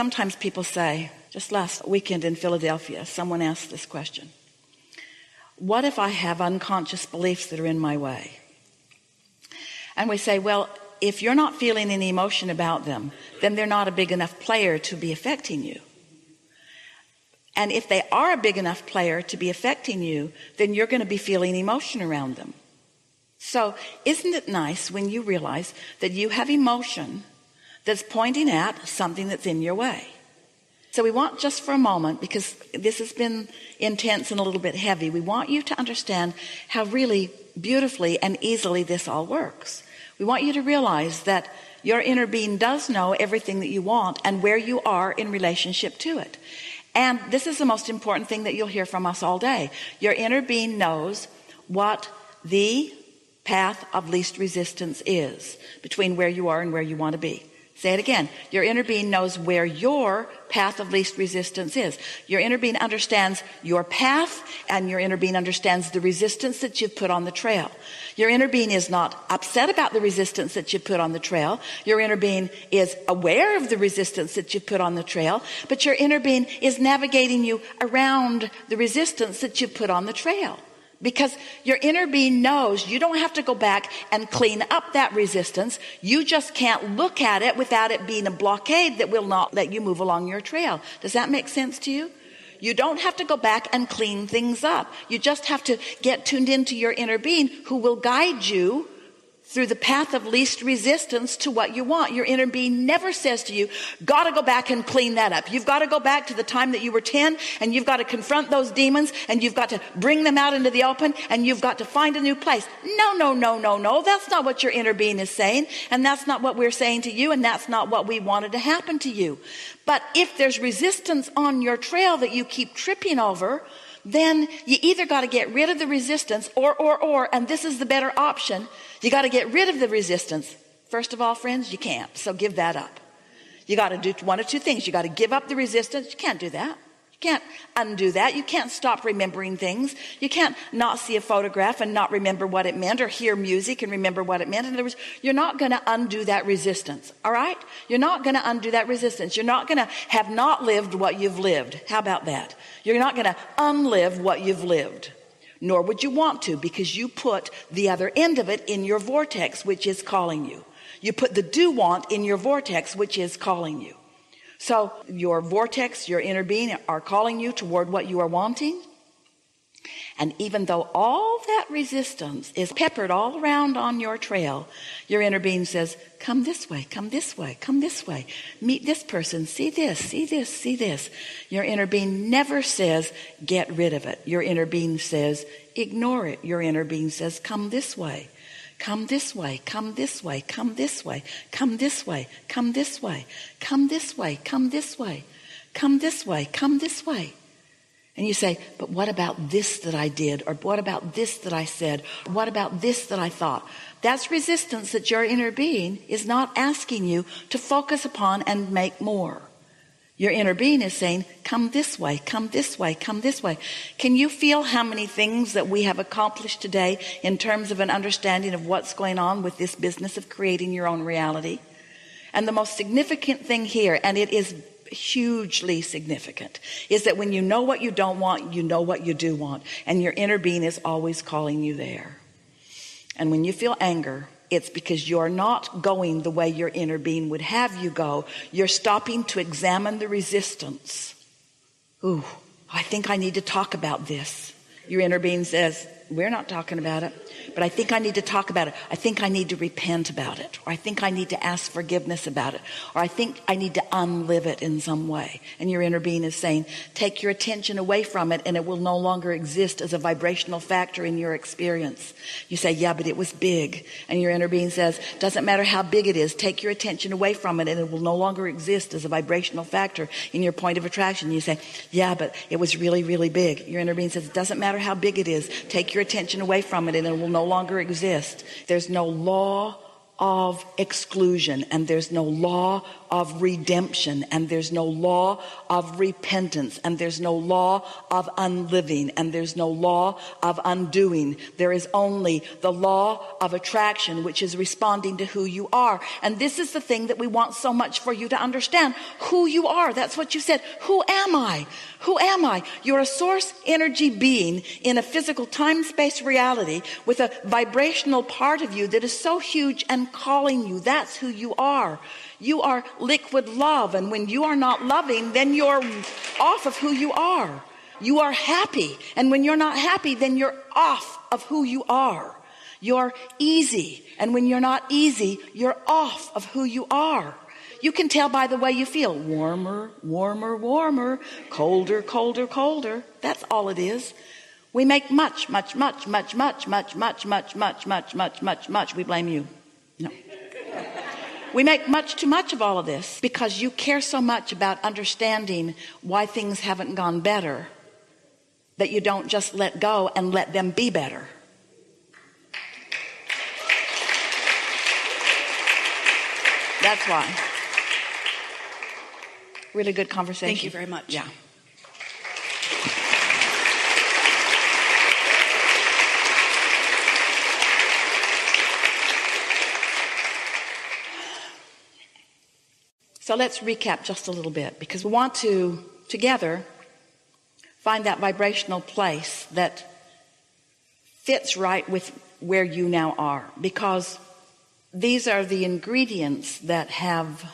sometimes people say, just last weekend in Philadelphia, someone asked this question What if I have unconscious beliefs that are in my way? And we say, Well, if you're not feeling any emotion about them, then they're not a big enough player to be affecting you. And if they are a big enough player to be affecting you, then you're going to be feeling emotion around them. So, isn't it nice when you realize that you have emotion that's pointing at something that's in your way? So, we want just for a moment, because this has been intense and a little bit heavy, we want you to understand how really beautifully and easily this all works. We want you to realize that your inner being does know everything that you want and where you are in relationship to it. And this is the most important thing that you'll hear from us all day. Your inner being knows what the path of least resistance is between where you are and where you want to be. Say it again. Your inner being knows where your path of least resistance is. Your inner being understands your path and your inner being understands the resistance that you've put on the trail. Your inner being is not upset about the resistance that you've put on the trail. Your inner being is aware of the resistance that you've put on the trail, but your inner being is navigating you around the resistance that you've put on the trail because your inner being knows you don't have to go back and clean up that resistance. You just can't look at it without it being a blockade that will not let you move along your trail. Does that make sense to you? You don't have to go back and clean things up. You just have to get tuned into your inner being who will guide you through the path of least resistance to what you want. Your inner being never says to you, gotta go back and clean that up. You've got to go back to the time that you were 10 and you've got to confront those demons and you've got to bring them out into the open and you've got to find a new place. No, no, no, no, no. That's not what your inner being is saying. And that's not what we're saying to you. And that's not what we wanted to happen to you. But if there's resistance on your trail that you keep tripping over, then you either got to get rid of the resistance or, or, or, and this is the better option. You got to get rid of the resistance. First of all, friends, you can't. So give that up. You got to do one of two things. You got to give up the resistance. You can't do that. You can't undo that. You can't stop remembering things. You can't not see a photograph and not remember what it meant or hear music and remember what it meant. In other words, you're not going to undo that resistance. All right? You're not going to undo that resistance. You're not going to have not lived what you've lived. How about that? You're not going to unlive what you've lived. Nor would you want to because you put the other end of it in your vortex, which is calling you. You put the do want in your vortex, which is calling you. So your vortex, your inner being are calling you toward what you are wanting. And even though all that resistance is peppered all around on your trail, your inner being says, Come this way, come this way, come this way. Meet this person, see this, see this, see this. Your inner being never says, Get rid of it. Your inner being says, Ignore it. Your inner being says, Come this way. Come this way, come this way, come this way, come this way, come this way, come this way, come this way, come this way, come this way. And you say, but what about this that I did? Or what about this that I said? What about this that I thought? That's resistance that your inner being is not asking you to focus upon and make more. Your inner being is saying, come this way, come this way, come this way. Can you feel how many things that we have accomplished today in terms of an understanding of what's going on with this business of creating your own reality? And the most significant thing here, and it is hugely significant is that when you know what you don't want, you know what you do want. And your inner being is always calling you there. And when you feel anger, it's because you're not going the way your inner being would have you go. You're stopping to examine the resistance. Ooh, I think I need to talk about this. Your inner being says, We're not talking about it but I think I need to talk about it. I think I need to repent about it, or I think I need to ask forgiveness about it, or I think I need to unlive it in some way. And your inner being is saying, take your attention away from it and it will no longer exist as a vibrational factor in your experience. You say, yeah, but it was big. And your inner being says, doesn't matter how big it is, take your attention away from it and it will no longer exist as a vibrational factor in your point of attraction. You say, yeah, but it was really, really big. Your inner being says, it doesn't matter how big it is, take your attention away from it and it will no no longer exist. There's no law of exclusion and there's no law of redemption and there's no law of repentance and there's no law of unliving and there's no law of undoing. There is only the law of attraction which is responding to who you are. And this is the thing that we want so much for you to understand. Who you are that's what you said. Who am I? Who am I? You're a source energy being in a physical time space reality with a vibrational part of you that is so huge and calling you that's who you are you are liquid love. And when you are not loving, then you're off of who you are. You are happy. And when you're not happy, then you're off of who you are. You're easy. And when you're not easy, you're off of who you are. You can tell by the way you feel warmer, warmer, warmer, colder, colder, colder. That's all it is. We make much, much, much, much, much, much, much, much, much, much, much, much, much. We blame you. No. We make much too much of all of this because you care so much about understanding why things haven't gone better that you don't just let go and let them be better. That's why. Really good conversation. Thank you very much. Yeah. So let's recap just a little bit because we want to together find that vibrational place that fits right with where you now are because these are the ingredients that have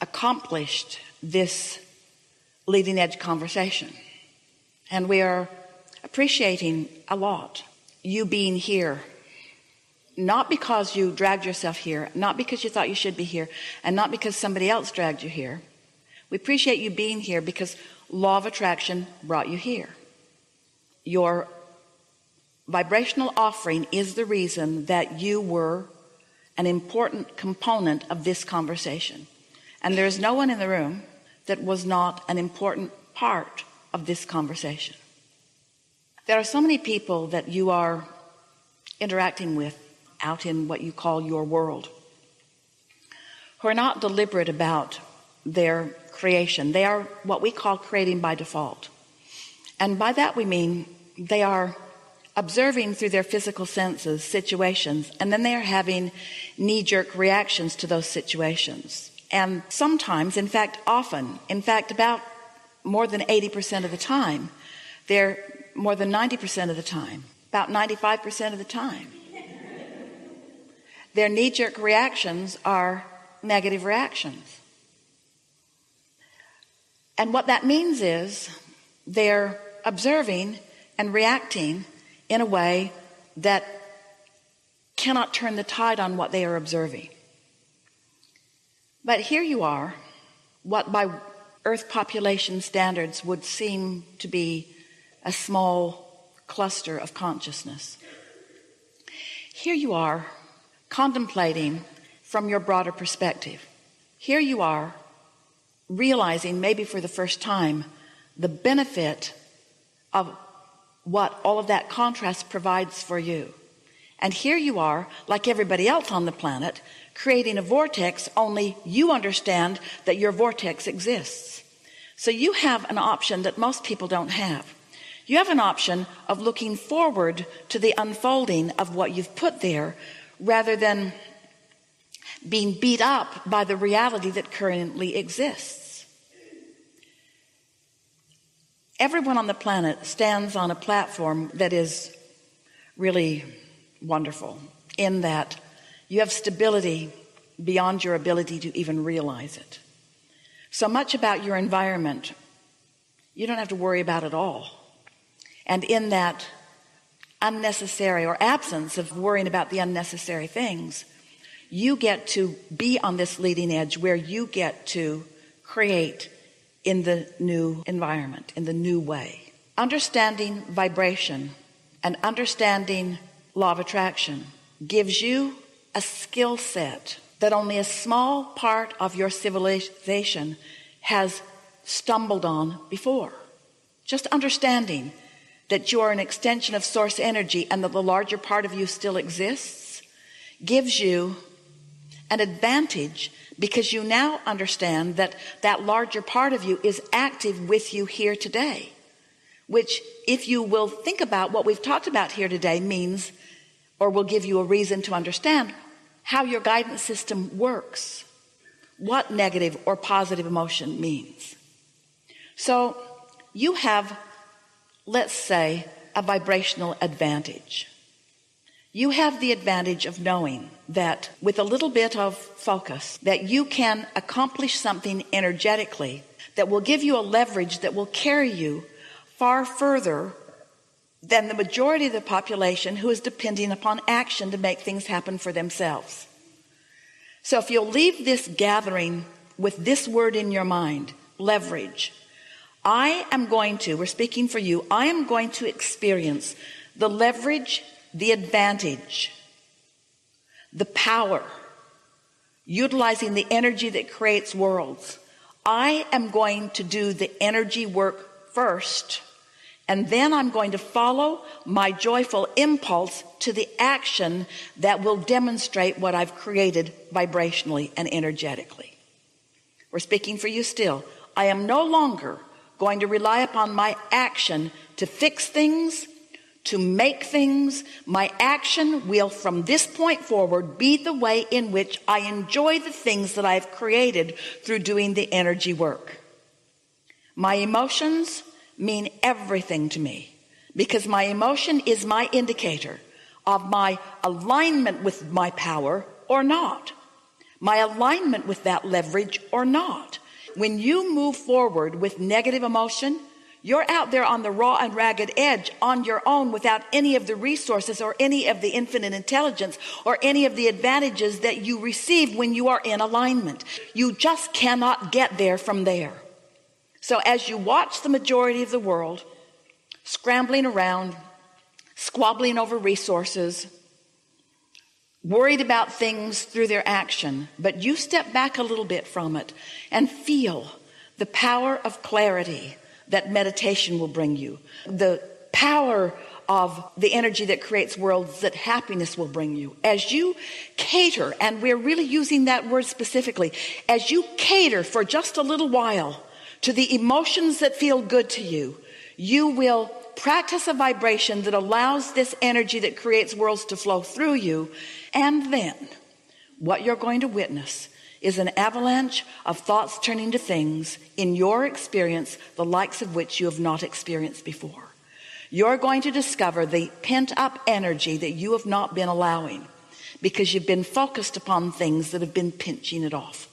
accomplished this leading edge conversation. And we are appreciating a lot you being here not because you dragged yourself here, not because you thought you should be here, and not because somebody else dragged you here. We appreciate you being here because law of attraction brought you here. Your vibrational offering is the reason that you were an important component of this conversation. And there is no one in the room that was not an important part of this conversation. There are so many people that you are interacting with out in what you call your world who are not deliberate about their creation. They are what we call creating by default. And by that we mean they are observing through their physical senses situations and then they are having knee jerk reactions to those situations. And sometimes, in fact, often, in fact, about more than 80% of the time, they're more than 90% of the time, about 95% of the time, their knee jerk reactions are negative reactions. And what that means is they're observing and reacting in a way that cannot turn the tide on what they are observing. But here you are, what by Earth population standards would seem to be a small cluster of consciousness. Here you are contemplating from your broader perspective. Here you are realizing, maybe for the first time, the benefit of what all of that contrast provides for you. And here you are, like everybody else on the planet, creating a vortex, only you understand that your vortex exists. So you have an option that most people don't have. You have an option of looking forward to the unfolding of what you've put there rather than being beat up by the reality that currently exists. Everyone on the planet stands on a platform that is really wonderful in that you have stability beyond your ability to even realize it. So much about your environment, you don't have to worry about at all. And in that unnecessary or absence of worrying about the unnecessary things, you get to be on this leading edge where you get to create in the new environment, in the new way. Understanding vibration and understanding law of attraction gives you a skill set that only a small part of your civilization has stumbled on before. Just understanding that you are an extension of source energy and that the larger part of you still exists gives you an advantage because you now understand that that larger part of you is active with you here today which if you will think about what we've talked about here today means or will give you a reason to understand how your guidance system works what negative or positive emotion means. So you have let's say a vibrational advantage. You have the advantage of knowing that with a little bit of focus that you can accomplish something energetically that will give you a leverage that will carry you far further than the majority of the population who is depending upon action to make things happen for themselves. So if you'll leave this gathering with this word in your mind leverage I am going to we're speaking for you I am going to experience the leverage the advantage, the power, utilizing the energy that creates worlds. I am going to do the energy work first, and then I'm going to follow my joyful impulse to the action that will demonstrate what I've created vibrationally and energetically. We're speaking for you still. I am no longer going to rely upon my action to fix things to make things. My action will from this point forward be the way in which I enjoy the things that I've created through doing the energy work. My emotions mean everything to me because my emotion is my indicator of my alignment with my power or not my alignment with that leverage or not when you move forward with negative emotion you're out there on the raw and ragged edge on your own without any of the resources or any of the infinite intelligence or any of the advantages that you receive when you are in alignment. You just cannot get there from there. So as you watch the majority of the world scrambling around squabbling over resources worried about things through their action but you step back a little bit from it and feel the power of clarity that meditation will bring you the power of the energy that creates worlds that happiness will bring you. As you cater and we're really using that word specifically as you cater for just a little while to the emotions that feel good to you you will practice a vibration that allows this energy that creates worlds to flow through you and then what you're going to witness is an avalanche of thoughts turning to things in your experience the likes of which you have not experienced before. You're going to discover the pent-up energy that you have not been allowing because you've been focused upon things that have been pinching it off.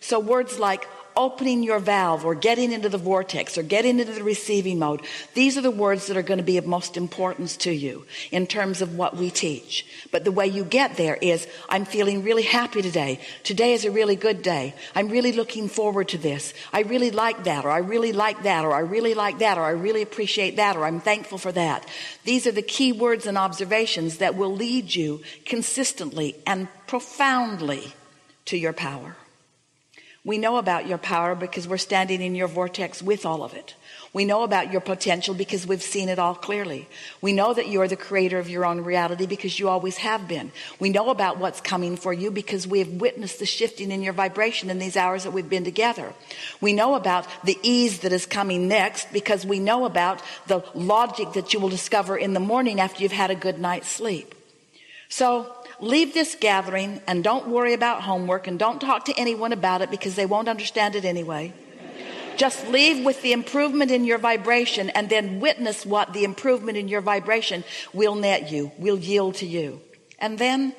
So words like opening your valve or getting into the vortex or getting into the receiving mode these are the words that are going to be of most importance to you in terms of what we teach. But the way you get there is I'm feeling really happy today. Today is a really good day. I'm really looking forward to this. I really like that or I really like that or I really like that or I really appreciate that or I'm thankful for that. These are the key words and observations that will lead you consistently and profoundly to your power we know about your power because we're standing in your vortex with all of it. We know about your potential because we've seen it all clearly. We know that you're the creator of your own reality because you always have been. We know about what's coming for you because we have witnessed the shifting in your vibration in these hours that we've been together. We know about the ease that is coming next because we know about the logic that you will discover in the morning after you've had a good night's sleep. So leave this gathering and don't worry about homework and don't talk to anyone about it because they won't understand it anyway. Just leave with the improvement in your vibration and then witness what the improvement in your vibration will net you will yield to you. And then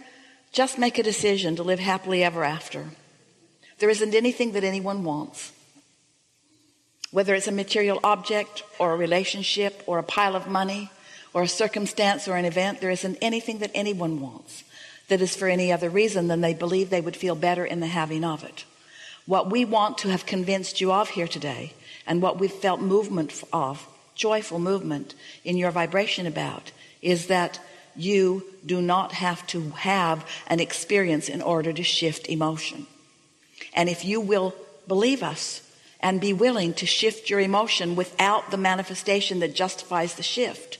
just make a decision to live happily ever after. There isn't anything that anyone wants. Whether it's a material object or a relationship or a pile of money or a circumstance or an event there isn't anything that anyone wants that is for any other reason than they believe they would feel better in the having of it. What we want to have convinced you of here today and what we've felt movement of joyful movement in your vibration about is that you do not have to have an experience in order to shift emotion. And if you will believe us and be willing to shift your emotion without the manifestation that justifies the shift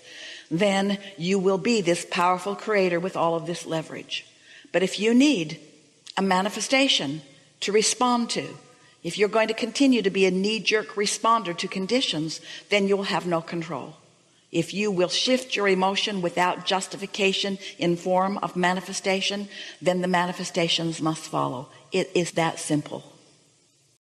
then you will be this powerful creator with all of this leverage. But if you need a manifestation to respond to if you're going to continue to be a knee-jerk responder to conditions then you'll have no control. If you will shift your emotion without justification in form of manifestation then the manifestations must follow. It is that simple